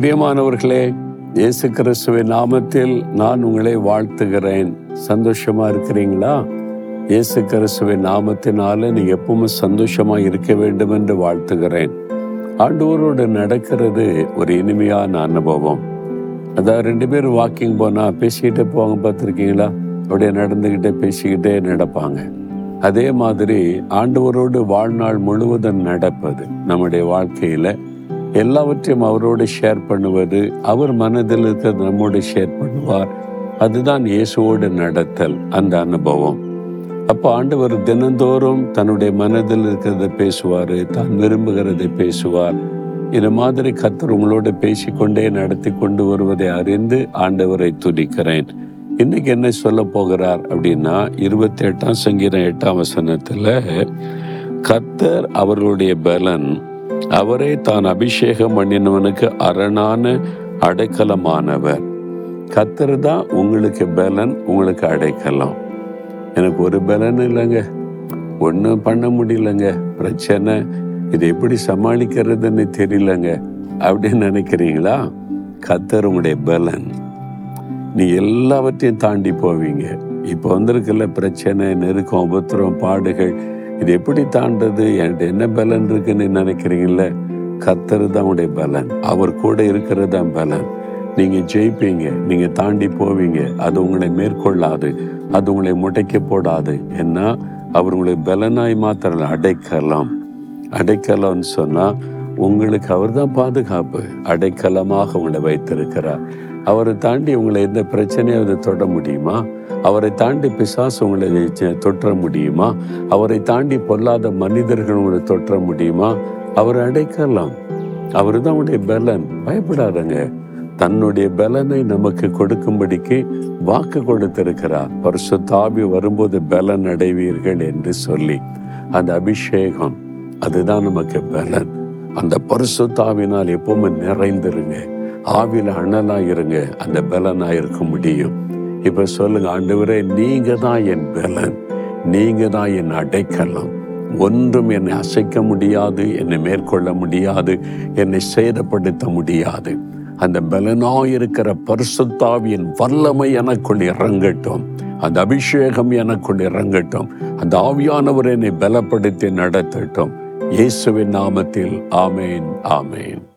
பிரியமானவர்களே இயேசு கிறிஸ்துவின் நாமத்தில் நான் உங்களை வாழ்த்துகிறேன். சந்தோஷமா இருக்கிறீங்களா? இயேசு கிறிஸ்துவின் நாமத்தினால நீ எப்பவுமே சந்தோஷமா இருக்க வேண்டும் என்று வாழ்த்துகிறேன். ஆண்டோரோடு நடக்கிறது ஒரு இனிமையான அனுபவம். அதான் ரெண்டு பேரும் வாக்கிங் போனா பேசிக்கிட்டே போவாங்க பார்த்துருக்கீங்களா? அப்படியே நடந்துக்கிட்டே பேசிக்கிட்டே நடப்பாங்க. அதே மாதிரி ஆண்டவரோடு வாழ்நாள் முழுவதும் நடப்பது நம்முடைய வாழ்க்கையில எல்லாவற்றையும் அவரோடு ஷேர் பண்ணுவது அவர் மனதில் இருக்கிறது நம்மோடு ஷேர் பண்ணுவார். அதுதான் இயேசுவோடு நடத்தல் அந்த அனுபவம். அப்போ ஆண்டவர் தினந்தோறும் தன்னுடைய மனதில் இருக்கிறத பேசுவார் தான் விரும்புகிறதை பேசுவார். இது மாதிரி கத்தர் உங்களோட பேசிக்கொண்டே நடத்தி கொண்டு வருவதை அறிந்து ஆண்டவரை துதிக்கிறேன். இன்னைக்கு என்ன சொல்ல போகிறார் அப்படின்னா இருபத்தி எட்டாம் சங்கீதம் எட்டாம் வசனத்தில் கத்தர் அவர்களுடைய பலன் அவரே தான் அபிஷேகம் பண்ணினவனுக்கு அரணான அடைக்கலமானவர். கத்தர் தான் உங்களுக்கு பலன் உங்களுக்கு அடைக்கலம். எனக்கு ஒரு பலன் இல்லைங்க. ஒன்றும் பண்ண முடியலங்க. பிரச்சனை. இது எப்படி சமாளிக்கிறதுன்னு தெரியலங்க. அப்படின்னு நினைக்கிறீங்களா? கத்தர் உங்களுடைய பலன். நீ எல்லாவற்றையும் தாண்டி போவீங்க. இப்போ வந்திருக்குல்ல பிரச்சனை நெருக்கம் உபத்திரம் பாடுகள். இது எப்படி தாண்டது? என்கிட்ட என்ன பலன் இருக்குன்னு நினைக்கிறீங்கல்ல? கத்தர் தான் உங்களுடைய பலன். அவர் கூட இருக்கிறது தான் பலன். நீங்கள் ஜெயிப்பீங்க. நீங்கள் தாண்டி போவீங்க. அது உங்களை மேற்கொள்ளாது. அது உங்களை முடைக்க போடாது. ஏன்னா அவர் உங்களை பலனாய் மாத்திரம் அடைக்கலாம். அடைக்கலம்னு சொன்னால் உங்களுக்கு அவர் தான் பாதுகாப்பு. அடைக்கலமாக உங்களை வைத்திருக்கிறார். அவரை தாண்டி உங்களை எந்த பிரச்சனையாவது தொட முடியுமா? அவரை தாண்டி பிசாசு உங்களை தொற்ற முடியுமா? அவரை தாண்டி பொல்லாத மனிதர்கள் உங்களை தொற்ற முடியுமா? அவரை அடைக்கலாம். அவர் தான் உடைய பலன். பயப்படாதங்க. தன்னுடைய பலனை நமக்கு கொடுக்கும்படிக்கு வாக்கு கொடுத்திருக்கிறார். பரிசுத்தாவி வரும்போது பலன் அடைவீர்கள் என்று சொல்லி. அந்த அபிஷேகம் அதுதான் நமக்கு பலன். அந்த பரிசுத்தாவினால் எப்பவுமே நிறைந்திருங்க. ஆவில அண்ணனாக இருங்க அந்த பலனாக இருக்க முடியும். இப்போ சொல்லுங்க ஆண்டவரே நீங்க தான் என் பலன். நீங்க தான் என் அடைக்கலம். ஒன்றும் என்னை அசைக்க முடியாது என்னை மேற்கொள்ள முடியாது என்னை சேதப்படுத்த முடியாது. அந்த பலனாயிருக்கிற பரிசுத்தாவியின் வல்லமை எனக்குள் இறங்கட்டும். அந்த அபிஷேகம் எனக்குள் இறங்கட்டும். அந்த ஆவியானவர் என்னை பலப்படுத்தி நடத்தட்டும். இயேசுவின் நாமத்தில் ஆமேன் ஆமேன்.